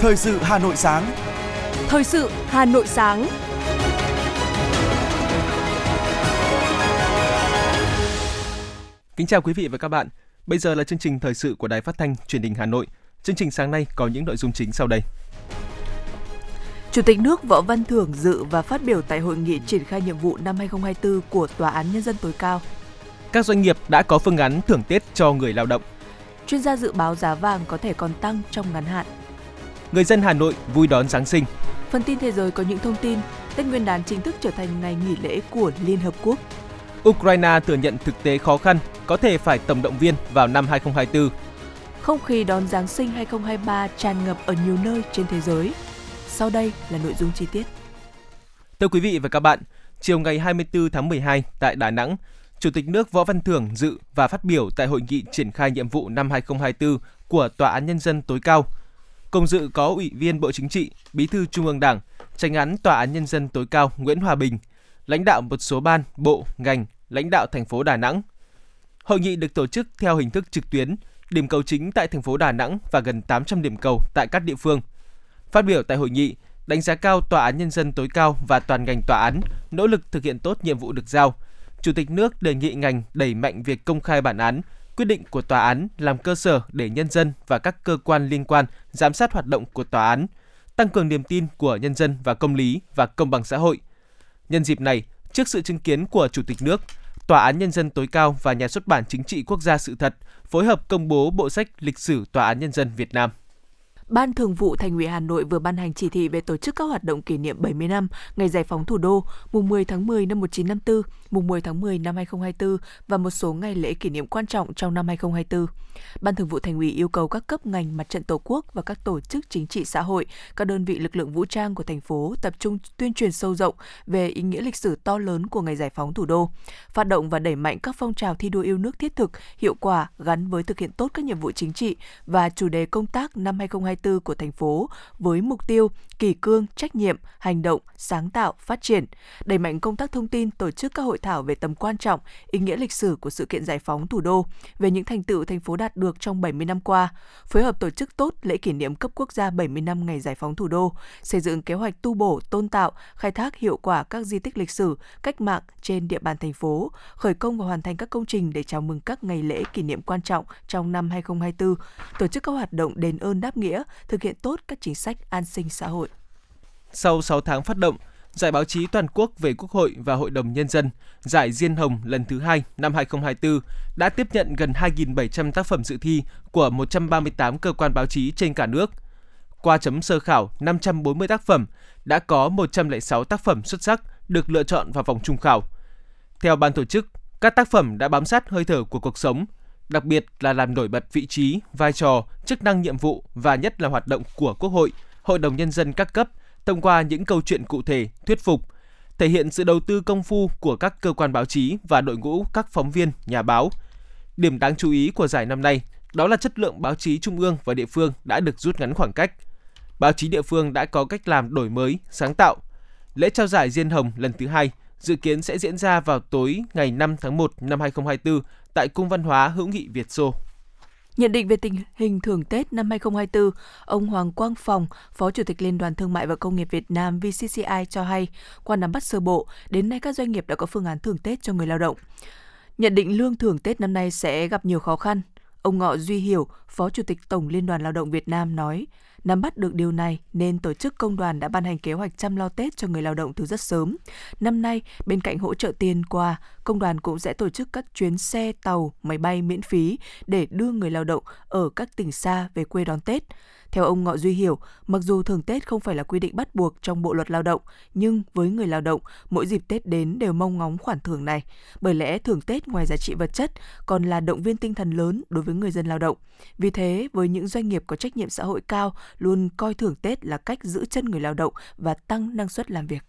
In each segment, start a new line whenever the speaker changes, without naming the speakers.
Thời sự Hà Nội sáng.
Thời sự Hà Nội sáng.
Kính chào quý vị và các bạn. Bây giờ là chương trình thời sự của Đài Phát thanh Truyền hình Hà Nội. Chương trình sáng nay có những nội dung chính sau đây.
Chủ tịch nước Võ Văn Thưởng dự và phát biểu tại hội nghị triển khai nhiệm vụ năm 2024 của Tòa án Nhân dân tối cao.
Các doanh nghiệp đã có phương án thưởng Tết cho người lao động.
Chuyên gia dự báo giá vàng có thể còn tăng trong ngắn hạn.
Người dân Hà Nội vui đón Giáng sinh.
Phần tin thế giới có những thông tin Tết Nguyên đán chính thức trở thành ngày nghỉ lễ của Liên Hợp Quốc.
Ukraine thừa nhận thực tế khó khăn, có thể phải tổng động viên vào năm 2024.
Không khí đón Giáng sinh 2023 tràn ngập ở nhiều nơi trên thế giới. Sau đây là nội dung chi tiết.
Thưa quý vị và các bạn, chiều ngày 24 tháng 12 tại Đà Nẵng, Chủ tịch nước Võ Văn Thưởng dự và phát biểu tại hội nghị triển khai nhiệm vụ năm 2024 của Tòa án Nhân dân tối cao. Cùng dự có Ủy viên Bộ Chính trị, Bí thư Trung ương Đảng, Tranh án Tòa án Nhân dân tối cao Nguyễn Hòa Bình, lãnh đạo một số ban, bộ, ngành, lãnh đạo thành phố Đà Nẵng. Hội nghị được tổ chức theo hình thức trực tuyến, điểm cầu chính tại thành phố Đà Nẵng và gần 800 điểm cầu tại các địa phương. Phát biểu tại hội nghị, đánh giá cao Tòa án Nhân dân tối cao và toàn ngành tòa án nỗ lực thực hiện tốt nhiệm vụ được giao. Chủ tịch nước đề nghị ngành đẩy mạnh việc công khai bản án, quyết định của tòa án làm cơ sở để nhân dân và các cơ quan liên quan giám sát hoạt động của tòa án, tăng cường niềm tin của nhân dân và công lý và công bằng xã hội. Nhân dịp này, trước sự chứng kiến của Chủ tịch nước, Tòa án Nhân dân tối cao và Nhà xuất bản Chính trị Quốc gia sự thật phối hợp công bố bộ sách Lịch sử Tòa án Nhân dân Việt Nam.
Ban Thường vụ Thành ủy Hà Nội vừa ban hành chỉ thị về tổ chức các hoạt động kỷ niệm 70 năm ngày giải phóng thủ đô, mùng 10 tháng 10 năm 1954, mùng 10 tháng 10 năm 2024 và một số ngày lễ kỷ niệm quan trọng trong năm 2024. Ban Thường vụ Thành ủy yêu cầu các cấp ngành mặt trận Tổ quốc và các tổ chức chính trị xã hội, các đơn vị lực lượng vũ trang của thành phố tập trung tuyên truyền sâu rộng về ý nghĩa lịch sử to lớn của ngày giải phóng thủ đô, phát động và đẩy mạnh các phong trào thi đua yêu nước thiết thực, hiệu quả gắn với thực hiện tốt các nhiệm vụ chính trị và chủ đề công tác năm 2024 của thành phố với mục tiêu kỳ cương, trách nhiệm, hành động, sáng tạo, phát triển, đẩy mạnh công tác thông tin, tổ chức các hội thảo về tầm quan trọng, ý nghĩa lịch sử của sự kiện giải phóng thủ đô, về những thành tựu thành phố đạt được trong 70 năm qua, phối hợp tổ chức tốt lễ kỷ niệm cấp quốc gia 70 năm ngày giải phóng thủ đô, xây dựng kế hoạch tu bổ, tôn tạo, khai thác hiệu quả các di tích lịch sử, cách mạng trên địa bàn thành phố, khởi công và hoàn thành các công trình để chào mừng các ngày lễ kỷ niệm quan trọng trong năm 2024, tổ chức các hoạt động đền ơn đáp nghĩa, thực hiện tốt các chính sách an sinh xã hội.
Sau 6 tháng phát động, Giải báo chí toàn quốc về Quốc hội và Hội đồng Nhân dân, Giải Diên Hồng lần thứ hai năm 2024 đã tiếp nhận gần 2.700 tác phẩm dự thi của 138 cơ quan báo chí trên cả nước. Qua chấm sơ khảo 540 tác phẩm, đã có 106 tác phẩm xuất sắc được lựa chọn vào vòng trung khảo. Theo ban tổ chức, các tác phẩm đã bám sát hơi thở của cuộc sống, đặc biệt là làm nổi bật vị trí, vai trò, chức năng nhiệm vụ và nhất là hoạt động của Quốc hội, Hội đồng Nhân dân các cấp thông qua những câu chuyện cụ thể, thuyết phục, thể hiện sự đầu tư công phu của các cơ quan báo chí và đội ngũ các phóng viên, nhà báo. Điểm đáng chú ý của giải năm nay đó là chất lượng báo chí trung ương và địa phương đã được rút ngắn khoảng cách. Báo chí địa phương đã có cách làm đổi mới, sáng tạo. Lễ trao giải Diên Hồng lần thứ hai dự kiến sẽ diễn ra vào tối ngày 5 tháng 1 năm 2024 tại Cung Văn hóa Hữu nghị Việt Xô.
Nhận định về tình hình thưởng Tết năm 2024, ông Hoàng Quang Phòng, Phó Chủ tịch Liên đoàn Thương mại và Công nghiệp Việt Nam VCCI cho hay, qua nắm bắt sơ bộ, đến nay các doanh nghiệp đã có phương án thưởng Tết cho người lao động. Nhận định lương thưởng Tết năm nay sẽ gặp nhiều khó khăn. Ông Ngọ Duy Hiểu, Phó Chủ tịch Tổng Liên đoàn Lao động Việt Nam nói, Nắm bắt được điều này nên tổ chức công đoàn đã ban hành kế hoạch chăm lo Tết cho người lao động từ rất sớm. Năm nay, bên cạnh hỗ trợ tiền quà, công đoàn cũng sẽ tổ chức các chuyến xe, tàu, máy bay miễn phí để đưa người lao động ở các tỉnh xa về quê đón Tết. Theo ông Ngọ Duy Hiểu, mặc dù thưởng Tết không phải là quy định bắt buộc trong Bộ luật Lao động, nhưng với người lao động, mỗi dịp Tết đến đều mong ngóng khoản thưởng này. Bởi lẽ thưởng Tết ngoài giá trị vật chất còn là động viên tinh thần lớn đối với người dân lao động. Vì thế, với những doanh nghiệp có trách nhiệm xã hội cao, luôn coi thưởng Tết là cách giữ chân người lao động và tăng năng suất làm việc.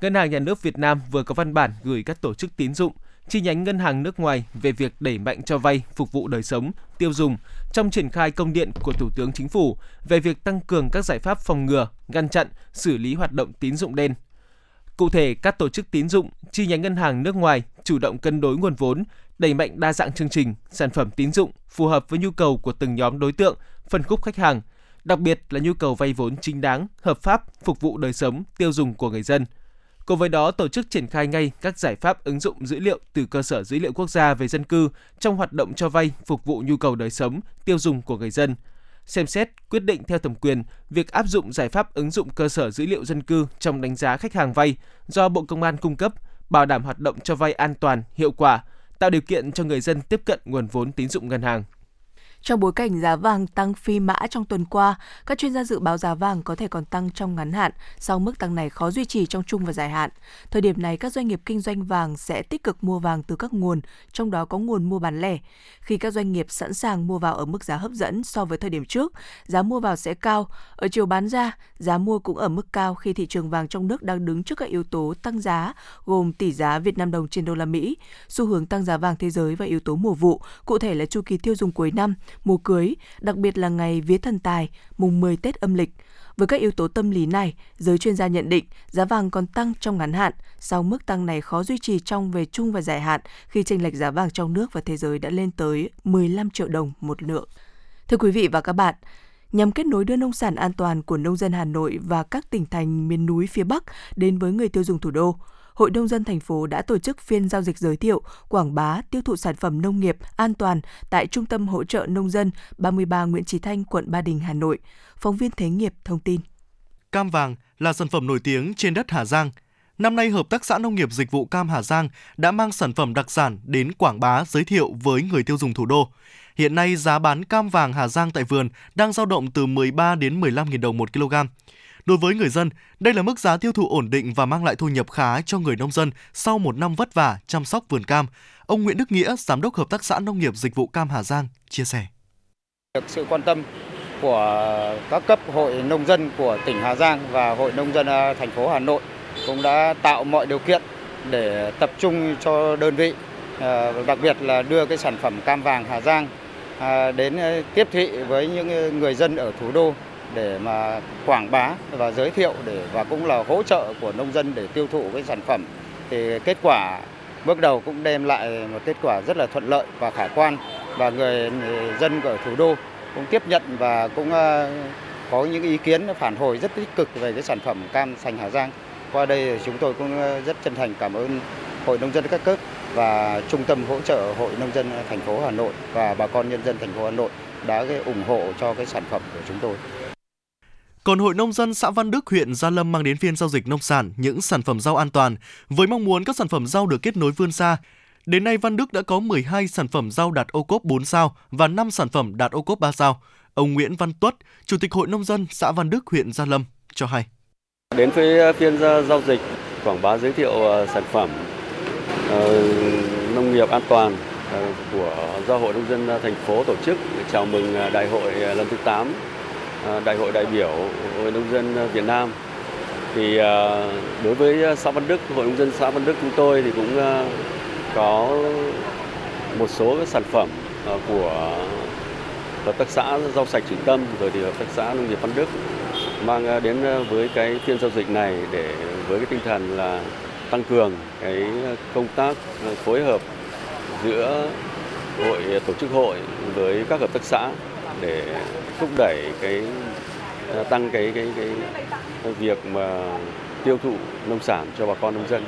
Ngân hàng Nhà nước Việt Nam vừa có văn bản gửi các tổ chức tín dụng, chi nhánh ngân hàng nước ngoài về việc đẩy mạnh cho vay phục vụ đời sống, tiêu dùng trong triển khai công điện của Thủ tướng Chính phủ về việc tăng cường các giải pháp phòng ngừa, ngăn chặn, xử lý hoạt động tín dụng đen. Cụ thể, các tổ chức tín dụng, chi nhánh ngân hàng nước ngoài chủ động cân đối nguồn vốn, đẩy mạnh đa dạng chương trình, sản phẩm tín dụng phù hợp với nhu cầu của từng nhóm đối tượng, phân khúc khách hàng, đặc biệt là nhu cầu vay vốn chính đáng, hợp pháp, phục vụ đời sống, tiêu dùng của người dân. Cùng với đó, tổ chức triển khai ngay các giải pháp ứng dụng dữ liệu từ cơ sở dữ liệu quốc gia về dân cư trong hoạt động cho vay phục vụ nhu cầu đời sống, tiêu dùng của người dân. Xem xét, quyết định theo thẩm quyền việc áp dụng giải pháp ứng dụng cơ sở dữ liệu dân cư trong đánh giá khách hàng vay do Bộ Công an cung cấp, bảo đảm hoạt động cho vay an toàn, hiệu quả, tạo điều kiện cho người dân tiếp cận nguồn vốn tín dụng ngân hàng.
Trong bối cảnh giá vàng tăng phi mã trong tuần qua, các chuyên gia dự báo giá vàng có thể còn tăng trong ngắn hạn, sau mức tăng này khó duy trì trong trung và dài hạn. Thời điểm này, các doanh nghiệp kinh doanh vàng sẽ tích cực mua vàng từ các nguồn, trong đó có nguồn mua bán lẻ. Khi các doanh nghiệp sẵn sàng mua vào ở mức giá hấp dẫn so với thời điểm trước, giá mua vào sẽ cao. Ở chiều bán ra, giá mua cũng ở mức cao khi thị trường vàng trong nước đang đứng trước các yếu tố tăng giá, gồm tỷ giá Việt Nam đồng trên đô la Mỹ, xu hướng tăng giá vàng thế giới và yếu tố mùa vụ, cụ thể là chu kỳ tiêu dùng cuối năm, mùa cưới, đặc biệt là ngày vía thần tài, mùng 10 Tết âm lịch. Với các yếu tố tâm lý này, giới chuyên gia nhận định giá vàng còn tăng trong ngắn hạn, sau mức tăng này khó duy trì trong về chung và dài hạn khi chênh lệch giá vàng trong nước và thế giới đã lên tới 15 triệu đồng một lượng. Thưa quý vị và các bạn, nhằm kết nối đưa nông sản an toàn của nông dân Hà Nội và các tỉnh thành miền núi phía Bắc đến với người tiêu dùng thủ đô, Hội nông dân thành phố đã tổ chức phiên giao dịch giới thiệu, quảng bá, tiêu thụ sản phẩm nông nghiệp an toàn tại Trung tâm hỗ trợ nông dân 33 Nguyễn Chí Thanh, quận Ba Đình, Hà Nội. Phóng viên Thế nghiệp thông tin.
Cam vàng là sản phẩm nổi tiếng trên đất Hà Giang. Năm nay, Hợp tác xã Nông nghiệp Dịch vụ Cam Hà Giang đã mang sản phẩm đặc sản đến quảng bá giới thiệu với người tiêu dùng thủ đô. Hiện nay, giá bán cam vàng Hà Giang tại vườn đang dao động từ 13 đến 15.000 đồng một kg. Đối với người dân, đây là mức giá tiêu thụ ổn định và mang lại thu nhập khá cho người nông dân sau một năm vất vả chăm sóc vườn cam. Ông Nguyễn Đức Nghĩa, Giám đốc Hợp tác xã Nông nghiệp Dịch vụ Cam Hà Giang, chia sẻ.
Được sự quan tâm của các cấp hội nông dân của tỉnh Hà Giang và hội nông dân à, thành phố Hà Nội cũng đã tạo mọi điều kiện để tập trung cho đơn vị, à, đặc biệt là đưa cái sản phẩm cam vàng Hà Giang à, đến tiếp thị với những người dân ở thủ đô để mà quảng bá và giới thiệu để, và cũng là hỗ trợ của nông dân để tiêu thụ cái sản phẩm, thì kết quả bước đầu cũng đem lại một kết quả rất là thuận lợi và khả quan, và người dân ở thủ đô cũng tiếp nhận và cũng ờ, có những ý kiến phản hồi rất tích cực về cái sản phẩm cam sành Hà Giang. Qua đây chúng tôi cũng ờ, rất chân thành cảm ơn Hội nông dân các cấp và Trung tâm hỗ trợ Hội nông dân thành phố Hà Nội và bà con nhân dân thành phố Hà Nội đã ủng hộ cho cái sản phẩm của chúng tôi.
Còn Hội Nông dân xã Văn Đức, huyện Gia Lâm mang đến phiên giao dịch nông sản những sản phẩm rau an toàn với mong muốn các sản phẩm rau được kết nối vươn xa. Đến nay Văn Đức đã có 12 sản phẩm rau đạt ô cốp 4 sao và 5 sản phẩm đạt ô cốp 3 sao. Ông Nguyễn Văn Tuất, Chủ tịch Hội Nông dân xã Văn Đức, huyện Gia Lâm cho hay.
Đến với uh, phiên giao dịch quảng bá giới thiệu uh, sản phẩm uh, nông nghiệp an toàn uh, của do Hội Nông dân uh, thành phố tổ chức chào mừng đại hội lần thứ 8 À, đại hội đại biểu Hội nông dân Việt Nam. Thì à, đối với xã Văn Đức, Hội nông dân xã Văn Đức chúng tôi thì cũng à, có một số sản phẩm của hợp tác xã rau sạch Trịnh Tâm rồi thì hợp tác xã nông nghiệp Văn Đức mang đến với cái phiên giao dịch này để với cái tinh thần là tăng cường cái công tác phối hợp giữa hội tổ chức hội với các hợp tác xã để thúc đẩy cái à, tăng cái cái cái, cái việc mà tiêu thụ nông sản cho bà con nông dân.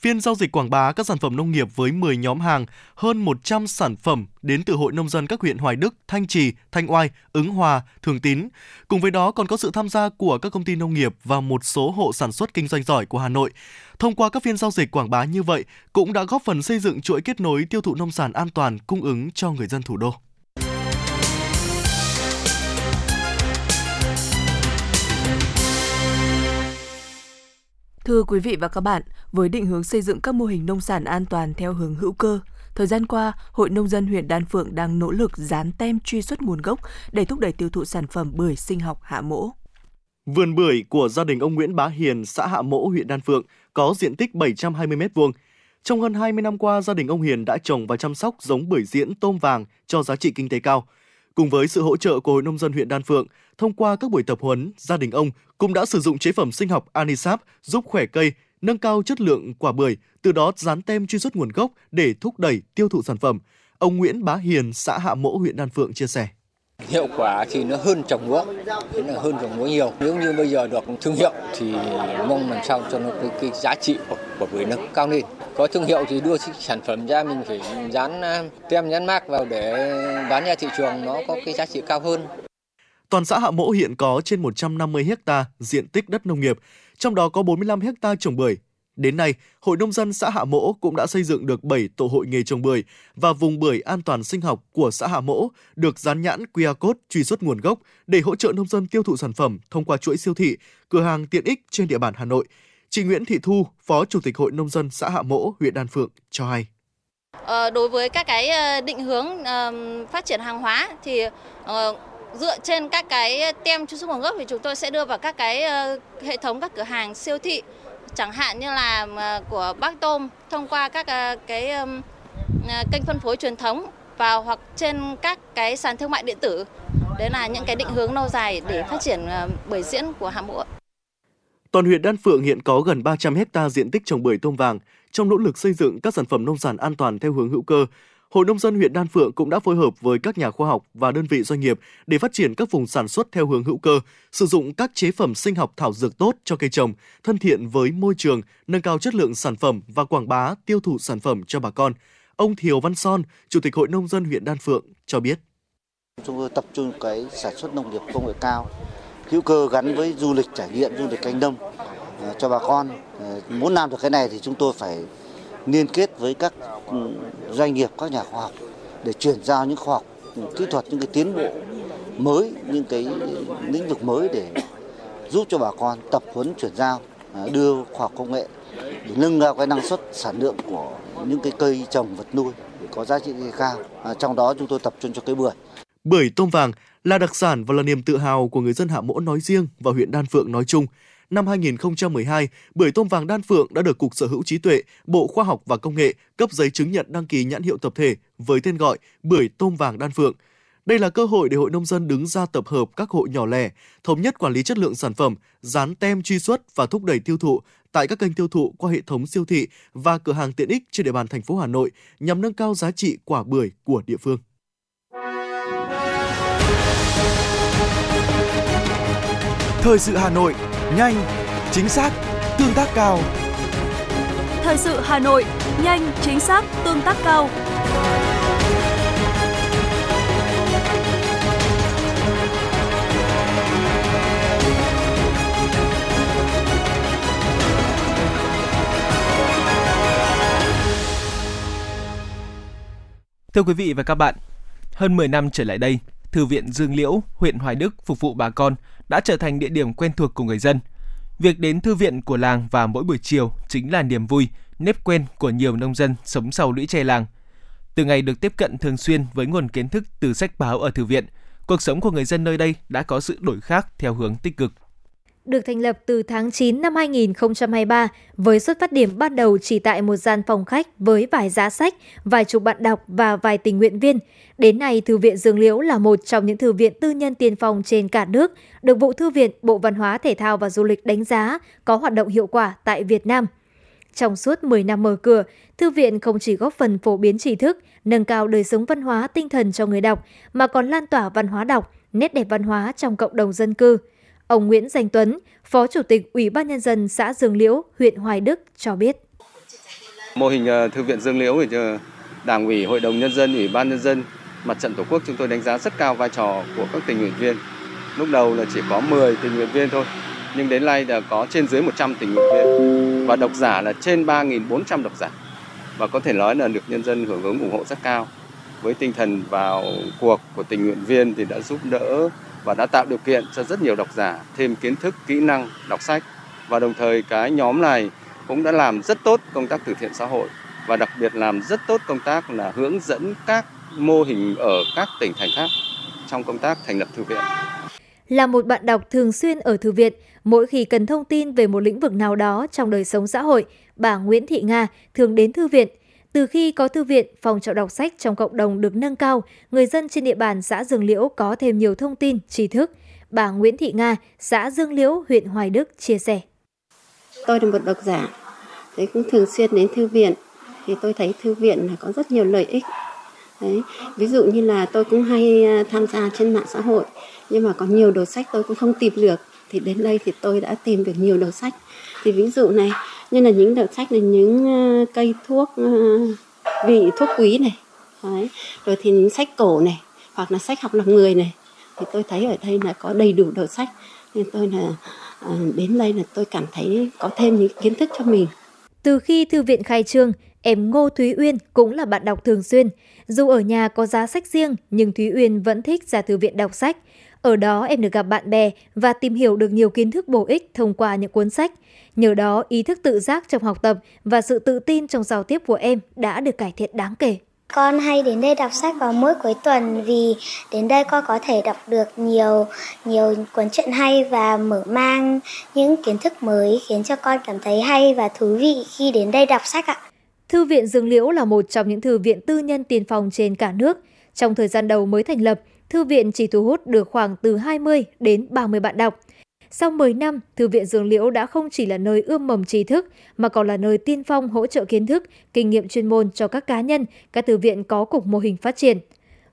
Phiên giao dịch quảng bá các sản phẩm nông nghiệp với 10 nhóm hàng, hơn 100 sản phẩm đến từ Hội Nông dân các huyện Hoài Đức, Thanh Trì, Thanh Oai, Ứng Hòa, Thường Tín. Cùng với đó còn có sự tham gia của các công ty nông nghiệp và một số hộ sản xuất kinh doanh giỏi của Hà Nội. Thông qua các phiên giao dịch quảng bá như vậy cũng đã góp phần xây dựng chuỗi kết nối tiêu thụ nông sản an toàn cung ứng cho người dân thủ đô.
Thưa quý vị và các bạn, với định hướng xây dựng các mô hình nông sản an toàn theo hướng hữu cơ, thời gian qua, Hội Nông dân huyện Đan Phượng đang nỗ lực dán tem truy xuất nguồn gốc để thúc đẩy tiêu thụ sản phẩm bưởi sinh học hạ mỗ.
Vườn bưởi của gia đình ông Nguyễn Bá Hiền, xã Hạ Mỗ, huyện Đan Phượng có diện tích 720 m2. Trong hơn 20 năm qua, gia đình ông Hiền đã trồng và chăm sóc giống bưởi diễn tôm vàng cho giá trị kinh tế cao – Cùng với sự hỗ trợ của Hội Nông dân huyện Đan Phượng, thông qua các buổi tập huấn, gia đình ông cũng đã sử dụng chế phẩm sinh học Anisap giúp khỏe cây, nâng cao chất lượng quả bưởi, từ đó dán tem truy xuất nguồn gốc để thúc đẩy tiêu thụ sản phẩm. Ông Nguyễn Bá Hiền, xã Hạ Mỗ, huyện Đan Phượng chia sẻ.
Hiệu quả thì nó hơn trồng lúa, thế là hơn trồng lúa nhiều. Nếu như bây giờ được thương hiệu thì mong làm sao cho nó cái, cái giá trị của, của bưởi nó cao lên. Có thương hiệu thì đưa sản phẩm ra mình phải dán à, tem nhãn mác vào để bán ra thị trường nó có cái giá trị cao hơn.
Toàn xã Hạ Mỗ hiện có trên 150 ha diện tích đất nông nghiệp, trong đó có 45 ha trồng bưởi. Đến nay, Hội Nông dân xã Hạ Mỗ cũng đã xây dựng được 7 tổ hội nghề trồng bưởi và vùng bưởi an toàn sinh học của xã Hạ Mỗ được dán nhãn QR code truy xuất nguồn gốc để hỗ trợ nông dân tiêu thụ sản phẩm thông qua chuỗi siêu thị, cửa hàng tiện ích trên địa bàn Hà Nội. Chị Nguyễn Thị Thu, Phó Chủ tịch Hội Nông dân xã Hạ Mỗ, huyện Đan Phượng cho hay.
Ờ, đối với các cái ờ, định hướng phát triển hàng hóa thì ờ, dựa trên các cái tem truy xuất nguồn gốc thì chúng tôi sẽ đưa vào các cái ờ, hệ thống các cửa hàng siêu thị chẳng hạn như là ờ, của Bác Tôm thông qua các ờ, cái ờ, kênh phân phối truyền thống và hoặc trên các cái sàn thương mại điện tử. Đấy là những cái định hướng lâu dài để phát triển bưởi diễn của Hà Mộ.
Toàn huyện Đan Phượng hiện có gần 300 hecta diện tích trồng bưởi tôm vàng. Trong nỗ lực xây dựng các sản phẩm nông sản an toàn theo hướng hữu cơ, Hội Nông dân huyện Đan Phượng cũng đã phối hợp với các nhà khoa học và đơn vị doanh nghiệp để phát triển các vùng sản xuất theo hướng hữu cơ, sử dụng các chế phẩm sinh học thảo dược tốt cho cây trồng, thân thiện với môi trường, nâng cao chất lượng sản phẩm và quảng bá tiêu thụ sản phẩm cho bà con. Ông Thiều Văn Son, Chủ tịch Hội Nông dân huyện Đan Phượng cho biết.
Chúng tôi tập trung cái sản xuất nông nghiệp công nghệ cao, hữu cơ gắn với du lịch trải nghiệm, du lịch canh nông ờ, cho bà con. Ờ, muốn làm được cái này thì chúng tôi phải liên kết với các ừ, doanh nghiệp, các nhà khoa học để chuyển giao những khoa học ừ, kỹ thuật, những cái tiến bộ mới, những cái lĩnh vực mới để giúp cho bà con tập huấn chuyển giao, à, đưa khoa học công nghệ để nâng cao cái năng suất sản lượng của những cái cây trồng vật nuôi để có giá trị cao. À, trong đó chúng tôi tập trung cho cây bưởi.
Bưởi tôm vàng là đặc sản và là niềm tự hào của người dân Hạ Mỗ nói riêng và huyện Đan Phượng nói chung năm 2012, bưởi tôm vàng Đan Phượng đã được Cục Sở hữu trí tuệ, Bộ Khoa học và Công nghệ cấp giấy chứng nhận đăng ký nhãn hiệu tập thể với tên gọi bưởi tôm vàng Đan Phượng. Đây là cơ hội để hội nông dân đứng ra tập hợp các hộ nhỏ lẻ, thống nhất quản lý chất lượng sản phẩm, dán tem truy xuất và thúc đẩy tiêu thụ tại các kênh tiêu thụ qua hệ thống siêu thị và cửa hàng tiện ích trên địa bàn thành phố Hà Nội nhằm nâng cao giá trị quả bưởi của địa phương.
Thời sự Hà Nội, nhanh, chính xác, tương tác cao.
Thời sự Hà Nội, nhanh, chính xác, tương tác cao.
Thưa quý vị và các bạn, hơn 10 năm trở lại đây, Thư viện Dương Liễu, huyện Hoài Đức phục vụ bà con đã trở thành địa điểm quen thuộc của người dân. Việc đến thư viện của làng vào mỗi buổi chiều chính là niềm vui, nếp quen của nhiều nông dân sống sau lũy tre làng. Từ ngày được tiếp cận thường xuyên với nguồn kiến thức từ sách báo ở thư viện, cuộc sống của người dân nơi đây đã có sự đổi khác theo hướng tích cực
được thành lập từ tháng 9 năm 2023 với xuất phát điểm ban đầu chỉ tại một gian phòng khách với vài giá sách, vài chục bạn đọc và vài tình nguyện viên. Đến nay, Thư viện Dương Liễu là một trong những thư viện tư nhân tiên phong trên cả nước, được Vụ Thư viện, Bộ Văn hóa, Thể thao và Du lịch đánh giá có hoạt động hiệu quả tại Việt Nam. Trong suốt 10 năm mở cửa, thư viện không chỉ góp phần phổ biến tri thức, nâng cao đời sống văn hóa tinh thần cho người đọc, mà còn lan tỏa văn hóa đọc, nét đẹp văn hóa trong cộng đồng dân cư – Ông Nguyễn Danh Tuấn, Phó Chủ tịch Ủy ban Nhân dân xã Dương Liễu, huyện Hoài Đức cho biết.
Mô hình ờ, Thư viện Dương Liễu thì ờ, Đảng ủy, Hội đồng Nhân dân, Ủy ban Nhân dân, Mặt trận Tổ quốc chúng tôi đánh giá rất cao vai trò của các tình nguyện viên. Lúc đầu là chỉ có 10 tình nguyện viên thôi, nhưng đến nay là có trên dưới 100 tình nguyện viên và độc giả là trên 3.400 độc giả. Và có thể nói là được nhân dân hưởng ứng ủng hộ rất cao. Với tinh thần vào cuộc của tình nguyện viên thì đã giúp đỡ và đã tạo điều kiện cho rất nhiều độc giả thêm kiến thức, kỹ năng đọc sách và đồng thời cái nhóm này cũng đã làm rất tốt công tác từ thiện xã hội và đặc biệt làm rất tốt công tác là hướng dẫn các mô hình ở các tỉnh thành khác trong công tác thành lập thư viện.
Là một bạn đọc thường xuyên ở thư viện, mỗi khi cần thông tin về một lĩnh vực nào đó trong đời sống xã hội, bà Nguyễn Thị Nga thường đến thư viện từ khi có thư viện, phòng trọ đọc sách trong cộng đồng được nâng cao, người dân trên địa bàn xã Dương Liễu có thêm nhiều thông tin, tri thức. Bà Nguyễn Thị Nga, xã Dương Liễu, huyện Hoài Đức chia sẻ.
Tôi là một độc giả, thấy cũng thường xuyên đến thư viện, thì tôi thấy thư viện là có rất nhiều lợi ích. Đấy, ví dụ như là tôi cũng hay à, tham gia trên mạng xã hội nhưng mà có nhiều đầu sách tôi cũng không tìm được thì đến đây thì tôi đã tìm được nhiều đầu sách thì ví dụ này như là những đầu sách là những ờ, cây thuốc ờ, vị thuốc quý này Đấy. rồi thì những sách cổ này hoặc là sách học làm người này thì tôi thấy ở đây là có đầy đủ đầu sách nên tôi là ờ, đến đây là tôi cảm thấy có thêm những kiến thức cho mình
từ khi thư viện khai trương em Ngô Thúy Uyên cũng là bạn đọc thường xuyên. Dù ở nhà có giá sách riêng, nhưng Thúy Uyên vẫn thích ra thư viện đọc sách. Ở đó em được gặp bạn bè và tìm hiểu được nhiều kiến thức bổ ích thông qua những cuốn sách. Nhờ đó, ý thức tự giác trong học tập và sự tự tin trong giao tiếp của em đã được cải thiện đáng kể.
Con hay đến đây đọc sách vào mỗi cuối tuần vì đến đây con có thể đọc được nhiều nhiều cuốn truyện hay và mở mang những kiến thức mới khiến cho con cảm thấy hay và thú vị khi đến đây đọc sách ạ.
Thư viện Dương Liễu là một trong những thư viện tư nhân tiên phong trên cả nước. Trong thời gian đầu mới thành lập, thư viện chỉ thu hút được khoảng từ 20 đến 30 bạn đọc. Sau 10 năm, Thư viện Dương Liễu đã không chỉ là nơi ươm mầm trí thức, mà còn là nơi tiên phong hỗ trợ kiến thức, kinh nghiệm chuyên môn cho các cá nhân, các thư viện có cùng mô hình phát triển.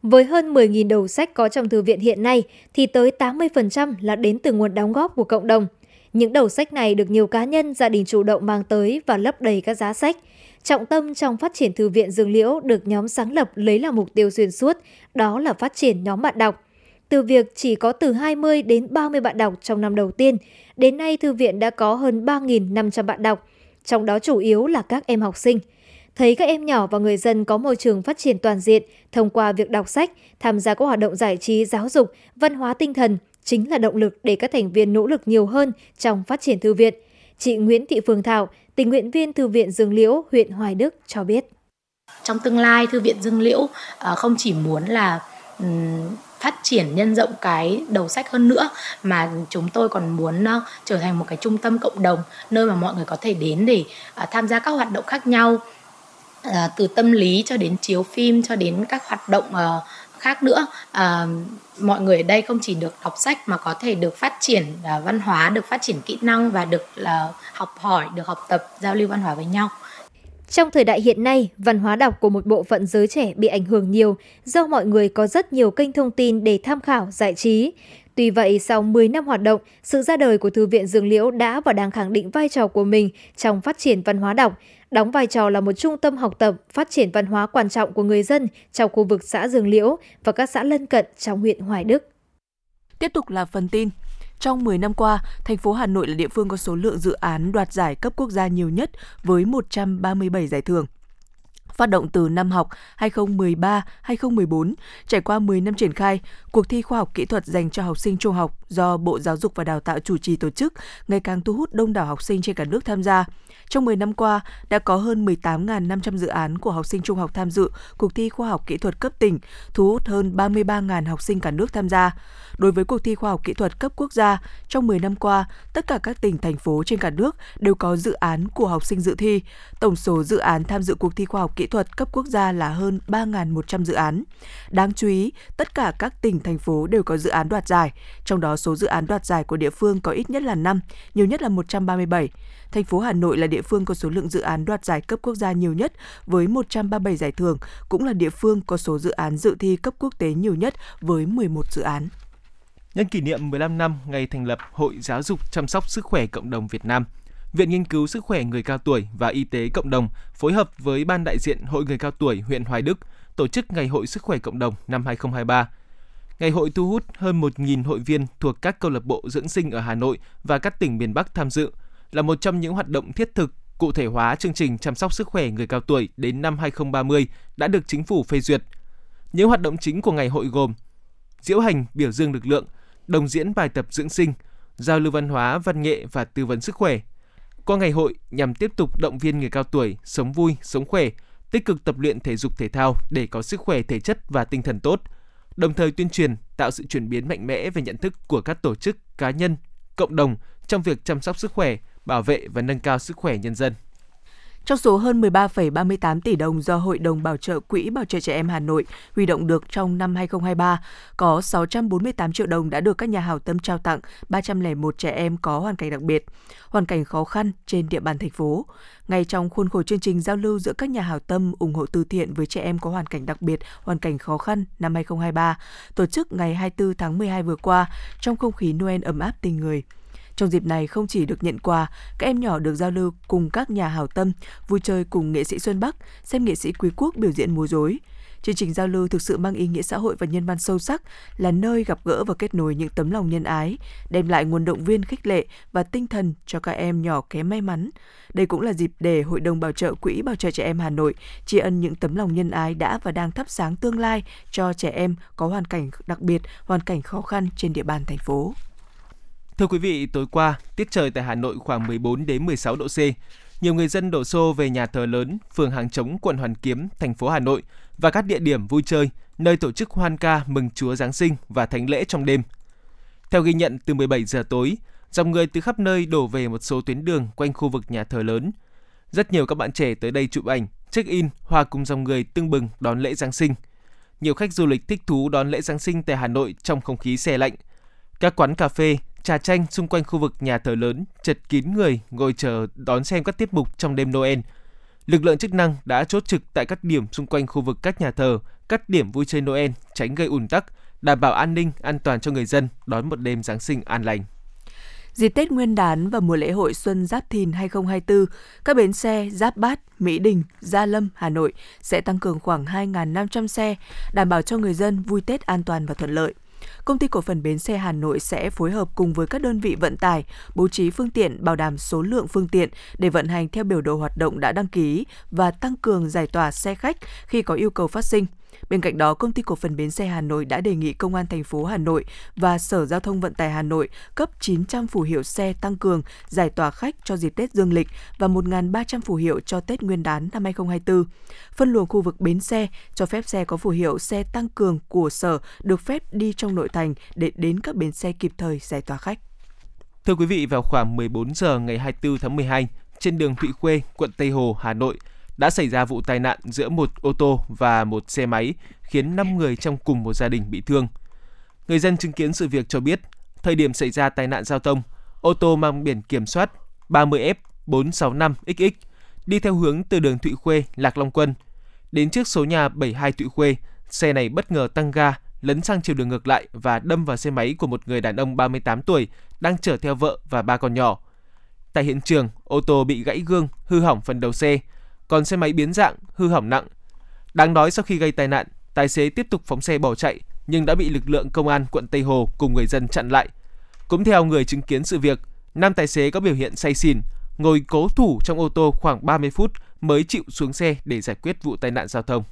Với hơn 10.000 đầu sách có trong thư viện hiện nay, thì tới 80% là đến từ nguồn đóng góp của cộng đồng. Những đầu sách này được nhiều cá nhân, gia đình chủ động mang tới và lấp đầy các giá sách. Trọng tâm trong phát triển thư viện Dương Liễu được nhóm sáng lập lấy là mục tiêu xuyên suốt, đó là phát triển nhóm bạn đọc. Từ việc chỉ có từ 20 đến 30 bạn đọc trong năm đầu tiên, đến nay thư viện đã có hơn 3.500 bạn đọc, trong đó chủ yếu là các em học sinh. Thấy các em nhỏ và người dân có môi trường phát triển toàn diện thông qua việc đọc sách, tham gia các hoạt động giải trí, giáo dục, văn hóa tinh thần chính là động lực để các thành viên nỗ lực nhiều hơn trong phát triển thư viện. Chị Nguyễn Thị Phương Thảo, tình nguyện viên Thư viện Dương Liễu, huyện Hoài Đức cho biết.
Trong tương lai, Thư viện Dương Liễu à, không chỉ muốn là phát triển nhân rộng cái đầu sách hơn nữa mà chúng tôi còn muốn uh, trở thành một cái trung tâm cộng đồng nơi mà mọi người có thể đến để uh, tham gia các hoạt động khác nhau uh, từ tâm lý cho đến chiếu phim cho đến các hoạt động khác nữa. À, mọi người ở đây không chỉ được đọc sách mà có thể được phát triển à, văn hóa được phát triển kỹ năng và được là học hỏi được học tập giao lưu văn hóa với nhau.
Trong thời đại hiện nay, văn hóa đọc của một bộ phận giới trẻ bị ảnh hưởng nhiều do mọi người có rất nhiều kênh thông tin để tham khảo, giải trí. Tuy vậy, sau 10 năm hoạt động, sự ra đời của Thư viện Dương Liễu đã và đang khẳng định vai trò của mình trong phát triển văn hóa đọc, đóng vai trò là một trung tâm học tập, phát triển văn hóa quan trọng của người dân trong khu vực xã Dương Liễu và các xã lân cận trong huyện Hoài Đức.
Tiếp tục là phần tin. Trong 10 năm qua, thành phố Hà Nội là địa phương có số lượng dự án đoạt giải cấp quốc gia nhiều nhất với 137 giải thưởng phát động từ năm học 2013-2014, trải qua 10 năm triển khai, cuộc thi khoa học kỹ thuật dành cho học sinh trung học do Bộ Giáo dục và Đào tạo chủ trì tổ chức ngày càng thu hút đông đảo học sinh trên cả nước tham gia. Trong 10 năm qua, đã có hơn 18.500 dự án của học sinh trung học tham dự cuộc thi khoa học kỹ thuật cấp tỉnh, thu hút hơn 33.000 học sinh cả nước tham gia. Đối với cuộc thi khoa học kỹ thuật cấp quốc gia, trong 10 năm qua, tất cả các tỉnh, thành phố trên cả nước đều có dự án của học sinh dự thi. Tổng số dự án tham dự cuộc thi khoa học kỹ thuật cấp quốc gia là hơn 3.100 dự án. Đáng chú ý, tất cả các tỉnh, thành phố đều có dự án đoạt giải, trong đó số dự án đoạt giải của địa phương có ít nhất là 5, nhiều nhất là 137. Thành phố Hà Nội là địa phương có số lượng dự án đoạt giải cấp quốc gia nhiều nhất với 137 giải thưởng, cũng là địa phương có số dự án dự thi cấp quốc tế nhiều nhất với 11 dự án.
Nhân kỷ niệm 15 năm ngày thành lập Hội Giáo dục chăm sóc sức khỏe cộng đồng Việt Nam, Viện Nghiên cứu Sức khỏe người cao tuổi và Y tế cộng đồng phối hợp với Ban đại diện Hội người cao tuổi huyện Hoài Đức tổ chức Ngày hội Sức khỏe cộng đồng năm 2023. Ngày hội thu hút hơn 1.000 hội viên thuộc các câu lạc bộ dưỡng sinh ở Hà Nội và các tỉnh miền Bắc tham dự, là một trong những hoạt động thiết thực cụ thể hóa chương trình chăm sóc sức khỏe người cao tuổi đến năm 2030 đã được chính phủ phê duyệt. Những hoạt động chính của ngày hội gồm diễu hành biểu dương lực lượng, đồng diễn bài tập dưỡng sinh, giao lưu văn hóa, văn nghệ và tư vấn sức khỏe. Qua ngày hội nhằm tiếp tục động viên người cao tuổi sống vui, sống khỏe, tích cực tập luyện thể dục thể thao để có sức khỏe thể chất và tinh thần tốt, đồng thời tuyên truyền tạo sự chuyển biến mạnh mẽ về nhận thức của các tổ chức, cá nhân, cộng đồng trong việc chăm sóc sức khỏe, bảo vệ và nâng cao sức khỏe nhân dân.
Trong số hơn 13,38 tỷ đồng do Hội đồng Bảo trợ Quỹ Bảo trợ Trẻ Em Hà Nội huy động được trong năm 2023, có 648 triệu đồng đã được các nhà hảo tâm trao tặng 301 trẻ em có hoàn cảnh đặc biệt, hoàn cảnh khó khăn trên địa bàn thành phố. Ngay trong khuôn khổ chương trình giao lưu giữa các nhà hảo tâm ủng hộ từ thiện với trẻ em có hoàn cảnh đặc biệt, hoàn cảnh khó khăn năm 2023, tổ chức ngày 24 tháng 12 vừa qua trong không khí Noel ấm áp tình người. Trong dịp này không chỉ được nhận quà, các em nhỏ được giao lưu cùng các nhà hảo tâm, vui chơi cùng nghệ sĩ Xuân Bắc, xem nghệ sĩ Quý Quốc biểu diễn múa rối. Chương trình giao lưu thực sự mang ý nghĩa xã hội và nhân văn sâu sắc, là nơi gặp gỡ và kết nối những tấm lòng nhân ái, đem lại nguồn động viên khích lệ và tinh thần cho các em nhỏ kém may mắn. Đây cũng là dịp để Hội đồng Bảo trợ Quỹ Bảo trợ Trẻ Em Hà Nội tri ân những tấm lòng nhân ái đã và đang thắp sáng tương lai cho trẻ em có hoàn cảnh đặc biệt, hoàn cảnh khó khăn trên địa bàn thành phố.
Thưa quý vị, tối qua, tiết trời tại Hà Nội khoảng 14 đến 16 độ C. Nhiều người dân đổ xô về nhà thờ lớn, phường Hàng Chống, quận Hoàn Kiếm, thành phố Hà Nội và các địa điểm vui chơi, nơi tổ chức hoan ca mừng Chúa Giáng sinh và thánh lễ trong đêm. Theo ghi nhận từ 17 giờ tối, dòng người từ khắp nơi đổ về một số tuyến đường quanh khu vực nhà thờ lớn. Rất nhiều các bạn trẻ tới đây chụp ảnh, check-in, hòa cùng dòng người tưng bừng đón lễ Giáng sinh. Nhiều khách du lịch thích thú đón lễ Giáng sinh tại Hà Nội trong không khí xe lạnh. Các quán cà phê, trà chanh xung quanh khu vực nhà thờ lớn chật kín người ngồi chờ đón xem các tiết mục trong đêm Noel. Lực lượng chức năng đã chốt trực tại các điểm xung quanh khu vực các nhà thờ, các điểm vui chơi Noel tránh gây ùn tắc, đảm bảo an ninh, an toàn cho người dân đón một đêm Giáng sinh an lành.
Dịp Tết Nguyên đán và mùa lễ hội Xuân Giáp Thìn 2024, các bến xe Giáp Bát, Mỹ Đình, Gia Lâm, Hà Nội sẽ tăng cường khoảng 2.500 xe, đảm bảo cho người dân vui Tết an toàn và thuận lợi công ty cổ phần bến xe Hà Nội sẽ phối hợp cùng với các đơn vị vận tải, bố trí phương tiện, bảo đảm số lượng phương tiện để vận hành theo biểu đồ hoạt động đã đăng ký và tăng cường giải tỏa xe khách khi có yêu cầu phát sinh. Bên cạnh đó, công ty cổ phần bến xe Hà Nội đã đề nghị Công an thành phố Hà Nội và Sở Giao thông Vận tải Hà Nội cấp 900 phù hiệu xe tăng cường giải tỏa khách cho dịp Tết Dương lịch và 1.300 phù hiệu cho Tết Nguyên đán năm 2024. Phân luồng khu vực bến xe cho phép xe có phù hiệu xe tăng cường của Sở được phép đi trong nội thành để đến các bến xe kịp thời giải tỏa khách.
Thưa quý vị, vào khoảng 14 giờ ngày 24 tháng 12, trên đường Thụy Khuê, quận Tây Hồ, Hà Nội, đã xảy ra vụ tai nạn giữa một ô tô và một xe máy khiến 5 người trong cùng một gia đình bị thương. Người dân chứng kiến sự việc cho biết, thời điểm xảy ra tai nạn giao thông, ô tô mang biển kiểm soát 30F465XX đi theo hướng từ đường Thụy Khuê, Lạc Long Quân. Đến trước số nhà 72 Thụy Khuê, xe này bất ngờ tăng ga, lấn sang chiều đường ngược lại và đâm vào xe máy của một người đàn ông 38 tuổi đang chở theo vợ và ba con nhỏ. Tại hiện trường, ô tô bị gãy gương, hư hỏng phần đầu xe, còn xe máy biến dạng, hư hỏng nặng. Đáng nói sau khi gây tai nạn, tài xế tiếp tục phóng xe bỏ chạy nhưng đã bị lực lượng công an quận Tây Hồ cùng người dân chặn lại. Cũng theo người chứng kiến sự việc, nam tài xế có biểu hiện say xỉn, ngồi cố thủ trong ô tô khoảng 30 phút mới chịu xuống xe để giải quyết vụ tai nạn giao thông.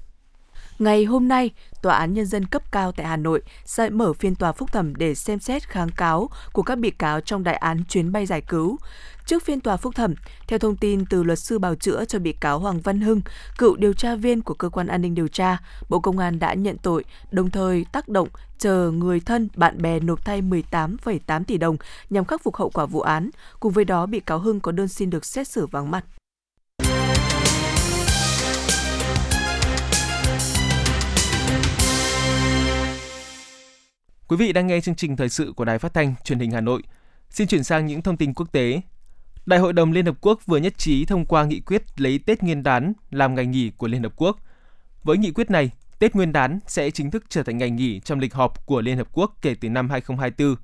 Ngày hôm nay, Tòa án Nhân dân cấp cao tại Hà Nội sẽ mở phiên tòa phúc thẩm để xem xét kháng cáo của các bị cáo trong đại án chuyến bay giải cứu. Trước phiên tòa phúc thẩm, theo thông tin từ luật sư bào chữa cho bị cáo Hoàng Văn Hưng, cựu điều tra viên của cơ quan an ninh điều tra, Bộ Công an đã nhận tội, đồng thời tác động chờ người thân, bạn bè nộp thay 18,8 tỷ đồng nhằm khắc phục hậu quả vụ án. Cùng với đó, bị cáo Hưng có đơn xin được xét xử vắng mặt.
Quý vị đang nghe chương trình thời sự của Đài Phát thanh Truyền hình Hà Nội. Xin chuyển sang những thông tin quốc tế. Đại hội đồng Liên Hợp Quốc vừa nhất trí thông qua nghị quyết lấy Tết Nguyên đán làm ngày nghỉ của Liên Hợp Quốc. Với nghị quyết này, Tết Nguyên đán sẽ chính thức trở thành ngày nghỉ trong lịch họp của Liên Hợp Quốc kể từ năm 2024.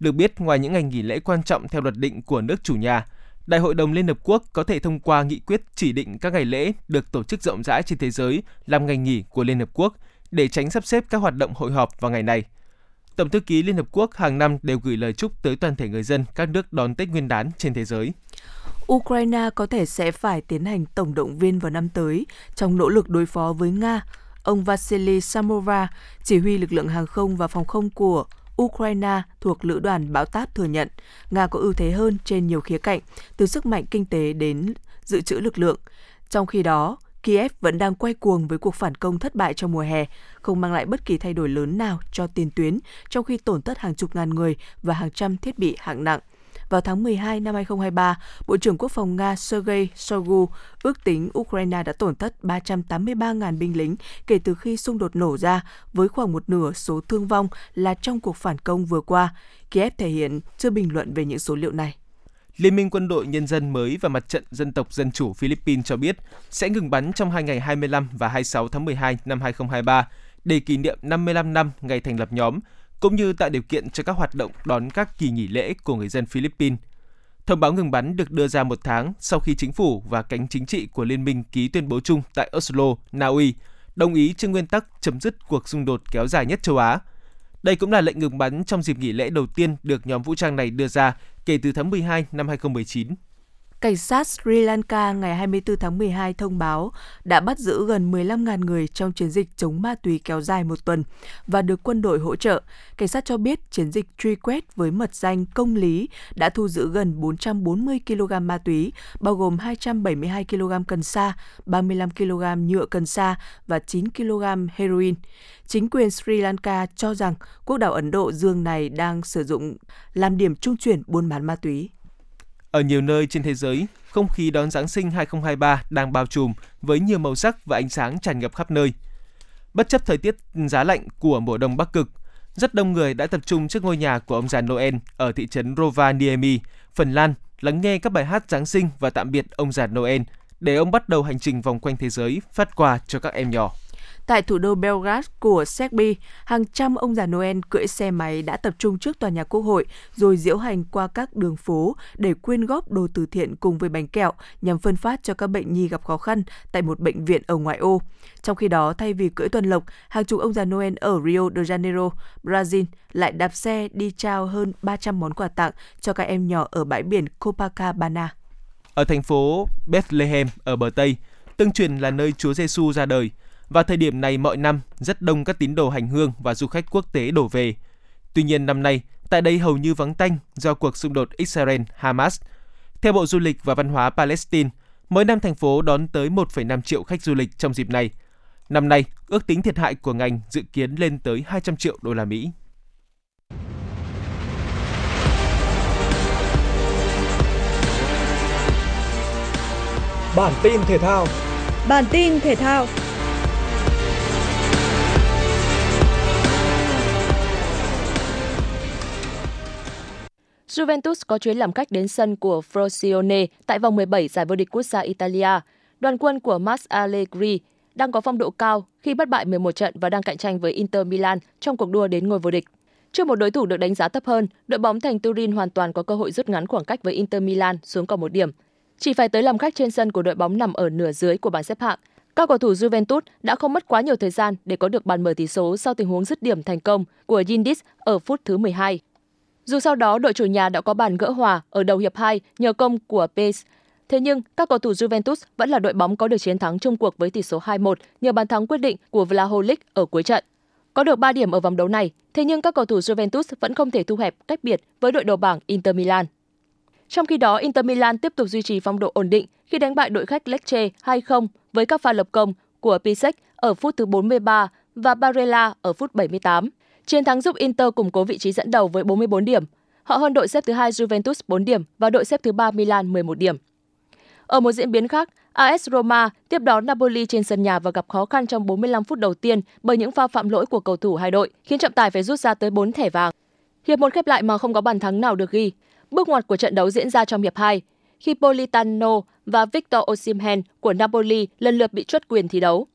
Được biết, ngoài những ngày nghỉ lễ quan trọng theo luật định của nước chủ nhà, Đại hội đồng Liên Hợp Quốc có thể thông qua nghị quyết chỉ định các ngày lễ được tổ chức rộng rãi trên thế giới làm ngày nghỉ của Liên Hợp Quốc để tránh sắp xếp các hoạt động hội họp vào ngày này – Tổng thư ký Liên Hợp Quốc hàng năm đều gửi lời chúc tới toàn thể người dân các nước đón Tết Nguyên đán trên thế giới.
Ukraine có thể sẽ phải tiến hành tổng động viên vào năm tới trong nỗ lực đối phó với Nga. Ông Vasily Samova, chỉ huy lực lượng hàng không và phòng không của Ukraine thuộc lữ đoàn bão táp thừa nhận Nga có ưu thế hơn trên nhiều khía cạnh, từ sức mạnh kinh tế đến dự trữ lực lượng. Trong khi đó, Kiev vẫn đang quay cuồng với cuộc phản công thất bại trong mùa hè, không mang lại bất kỳ thay đổi lớn nào cho tiền tuyến, trong khi tổn thất hàng chục ngàn người và hàng trăm thiết bị hạng nặng. vào tháng 12 năm 2023, Bộ trưởng Quốc phòng Nga Sergei Shoigu ước tính Ukraine đã tổn thất 383.000 binh lính kể từ khi xung đột nổ ra, với khoảng một nửa số thương vong là trong cuộc phản công vừa qua. Kiev thể hiện chưa bình luận về những số liệu này.
Liên minh quân đội nhân dân mới và Mặt trận Dân tộc Dân chủ Philippines cho biết sẽ ngừng bắn trong hai ngày 25 và 26 tháng 12 năm 2023 để kỷ niệm 55 năm ngày thành lập nhóm, cũng như tạo điều kiện cho các hoạt động đón các kỳ nghỉ lễ của người dân Philippines. Thông báo ngừng bắn được đưa ra một tháng sau khi chính phủ và cánh chính trị của liên minh ký tuyên bố chung tại Oslo, Na Uy, đồng ý trên nguyên tắc chấm dứt cuộc xung đột kéo dài nhất châu Á. Đây cũng là lệnh ngừng bắn trong dịp nghỉ lễ đầu tiên được nhóm vũ trang này đưa ra kể từ tháng 12 năm 2019.
Cảnh sát Sri Lanka ngày 24 tháng 12 thông báo đã bắt giữ gần 15.000 người trong chiến dịch chống ma túy kéo dài một tuần và được quân đội hỗ trợ. Cảnh sát cho biết chiến dịch truy quét với mật danh công lý đã thu giữ gần 440 kg ma túy, bao gồm 272 kg cần sa, 35 kg nhựa cần sa và 9 kg heroin. Chính quyền Sri Lanka cho rằng quốc đảo Ấn Độ Dương này đang sử dụng làm điểm trung chuyển buôn bán ma túy.
Ở nhiều nơi trên thế giới, không khí đón Giáng sinh 2023 đang bao trùm với nhiều màu sắc và ánh sáng tràn ngập khắp nơi. Bất chấp thời tiết giá lạnh của mùa đông Bắc Cực, rất đông người đã tập trung trước ngôi nhà của ông già Noel ở thị trấn Rovaniemi, Phần Lan, lắng nghe các bài hát Giáng sinh và tạm biệt ông già Noel để ông bắt đầu hành trình vòng quanh thế giới phát quà cho các em nhỏ.
Tại thủ đô Belgrade của Serbia, hàng trăm ông già Noel cưỡi xe máy đã tập trung trước tòa nhà quốc hội rồi diễu hành qua các đường phố để quyên góp đồ từ thiện cùng với bánh kẹo nhằm phân phát cho các bệnh nhi gặp khó khăn tại một bệnh viện ở ngoại ô. Trong khi đó, thay vì cưỡi tuần lộc, hàng chục ông già Noel ở Rio de Janeiro, Brazil lại đạp xe đi trao hơn 300 món quà tặng cho các em nhỏ ở bãi biển Copacabana.
Ở thành phố Bethlehem ở bờ Tây, tương truyền là nơi Chúa Giêsu ra đời – và thời điểm này mọi năm, rất đông các tín đồ hành hương và du khách quốc tế đổ về. Tuy nhiên năm nay, tại đây hầu như vắng tanh do cuộc xung đột Israel-Hamas. Theo Bộ Du lịch và Văn hóa Palestine, mỗi năm thành phố đón tới 1,5 triệu khách du lịch trong dịp này. Năm nay, ước tính thiệt hại của ngành dự kiến lên tới 200 triệu đô la Mỹ.
Bản tin thể thao
Bản tin thể thao Juventus có chuyến làm khách đến sân của Frosinone tại vòng 17 giải vô địch quốc gia Italia. Đoàn quân của Max Allegri đang có phong độ cao khi bất bại 11 trận và đang cạnh tranh với Inter Milan trong cuộc đua đến ngôi vô địch. Trước một đối thủ được đánh giá thấp hơn, đội bóng thành Turin hoàn toàn có cơ hội rút ngắn khoảng cách với Inter Milan xuống còn một điểm. Chỉ phải tới làm khách trên sân của đội bóng nằm ở nửa dưới của bảng xếp hạng. Các cầu thủ Juventus đã không mất quá nhiều thời gian để có được bàn mở tỷ số sau tình huống dứt điểm thành công của Yildiz ở phút thứ 12. Dù sau đó đội chủ nhà đã có bàn gỡ hòa ở đầu hiệp 2 nhờ công của Pace, thế nhưng các cầu thủ Juventus vẫn là đội bóng có được chiến thắng chung cuộc với tỷ số 2-1 nhờ bàn thắng quyết định của Vlahovic ở cuối trận. Có được 3 điểm ở vòng đấu này, thế nhưng các cầu thủ Juventus vẫn không thể thu hẹp cách biệt với đội đầu bảng Inter Milan. Trong khi đó, Inter Milan tiếp tục duy trì phong độ ổn định khi đánh bại đội khách Lecce 2-0 với các pha lập công của Pisek ở phút thứ 43 và Barella ở phút 78. Chiến thắng giúp Inter củng cố vị trí dẫn đầu với 44 điểm. Họ hơn đội xếp thứ hai Juventus 4 điểm và đội xếp thứ ba Milan 11 điểm. Ở một diễn biến khác, AS Roma tiếp đón Napoli trên sân nhà và gặp khó khăn trong 45 phút đầu tiên bởi những pha phạm lỗi của cầu thủ hai đội, khiến trọng tài phải rút ra tới 4 thẻ vàng. Hiệp một khép lại mà không có bàn thắng nào được ghi. Bước ngoặt của trận đấu diễn ra trong hiệp 2, khi Politano và Victor Osimhen của Napoli lần lượt bị truất quyền thi đấu.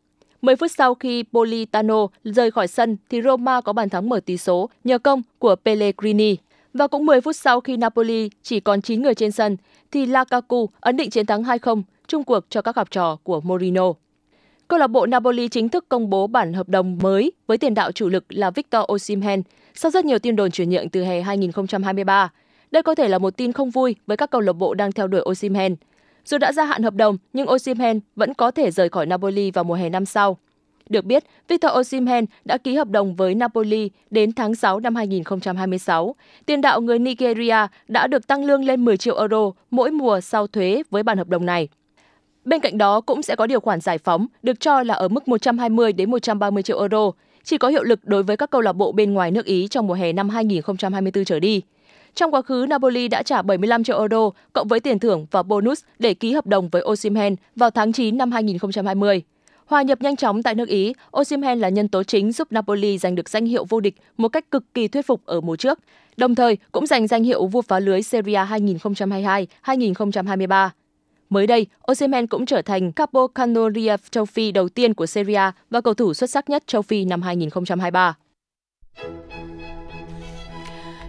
10 phút sau khi Politano rời khỏi sân thì Roma có bàn thắng mở tỷ số nhờ công của Pellegrini. Và cũng 10 phút sau khi Napoli chỉ còn 9 người trên sân thì Lukaku ấn định chiến thắng 2-0 chung cuộc cho các học trò của Mourinho. Câu lạc bộ Napoli chính thức công bố bản hợp đồng mới với tiền đạo chủ lực là Victor Osimhen sau rất nhiều tin đồn chuyển nhượng từ hè 2023. Đây có thể là một tin không vui với các câu lạc bộ đang theo đuổi Osimhen – dù đã gia hạn hợp đồng, nhưng Osimhen vẫn có thể rời khỏi Napoli vào mùa hè năm sau. Được biết, Victor Osimhen đã ký hợp đồng với Napoli đến tháng 6 năm 2026. Tiền đạo người Nigeria đã được tăng lương lên 10 triệu euro mỗi mùa sau thuế với bản hợp đồng này. Bên cạnh đó cũng sẽ có điều khoản giải phóng được cho là ở mức 120 đến 130 triệu euro, chỉ có hiệu lực đối với các câu lạc bộ bên ngoài nước Ý trong mùa hè năm 2024 trở đi. Trong quá khứ, Napoli đã trả 75 triệu euro cộng với tiền thưởng và bonus để ký hợp đồng với Osimhen vào tháng 9 năm 2020. Hòa nhập nhanh chóng tại nước Ý, Osimhen là nhân tố chính giúp Napoli giành được danh hiệu vô địch một cách cực kỳ thuyết phục ở mùa trước, đồng thời cũng giành danh hiệu vua phá lưới Serie A 2022-2023. Mới đây, Osimhen cũng trở thành Capo Canoria châu Phi đầu tiên của Serie A và cầu thủ xuất sắc nhất châu Phi năm 2023.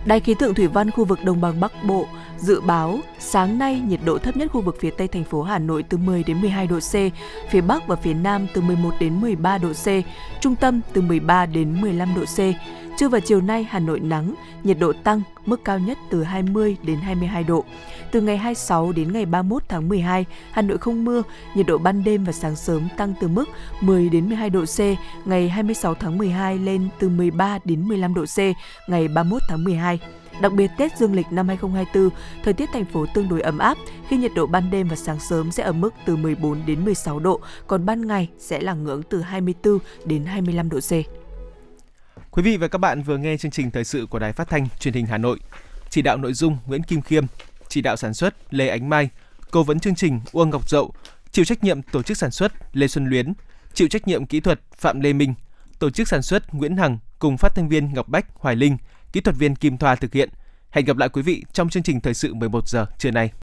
Đài khí tượng thủy văn khu vực Đồng bằng Bắc Bộ dự báo sáng nay nhiệt độ thấp nhất khu vực phía Tây thành phố Hà Nội từ 10 đến 12 độ C, phía Bắc và phía Nam từ 11 đến 13 độ C, trung tâm từ 13 đến 15 độ C. Trưa và chiều nay Hà Nội nắng, nhiệt độ tăng, mức cao nhất từ 20 đến 22 độ. Từ ngày 26 đến ngày 31 tháng 12, Hà Nội không mưa, nhiệt độ ban đêm và sáng sớm tăng từ mức 10 đến 12 độ C, ngày 26 tháng 12 lên từ 13 đến 15 độ C, ngày 31 tháng 12. Đặc biệt Tết Dương lịch năm 2024, thời tiết thành phố tương đối ấm áp khi nhiệt độ ban đêm và sáng sớm sẽ ở mức từ 14 đến 16 độ, còn ban ngày sẽ là ngưỡng từ 24 đến 25 độ C.
Quý vị và các bạn vừa nghe chương trình thời sự của Đài Phát thanh Truyền hình Hà Nội. Chỉ đạo nội dung Nguyễn Kim Khiêm, chỉ đạo sản xuất Lê Ánh Mai, cố vấn chương trình Uông Ngọc Dậu, chịu trách nhiệm tổ chức sản xuất Lê Xuân Luyến, chịu trách nhiệm kỹ thuật Phạm Lê Minh, tổ chức sản xuất Nguyễn Hằng cùng phát thanh viên Ngọc Bách, Hoài Linh, kỹ thuật viên Kim Thoa thực hiện. Hẹn gặp lại quý vị trong chương trình thời sự 11 giờ trưa nay.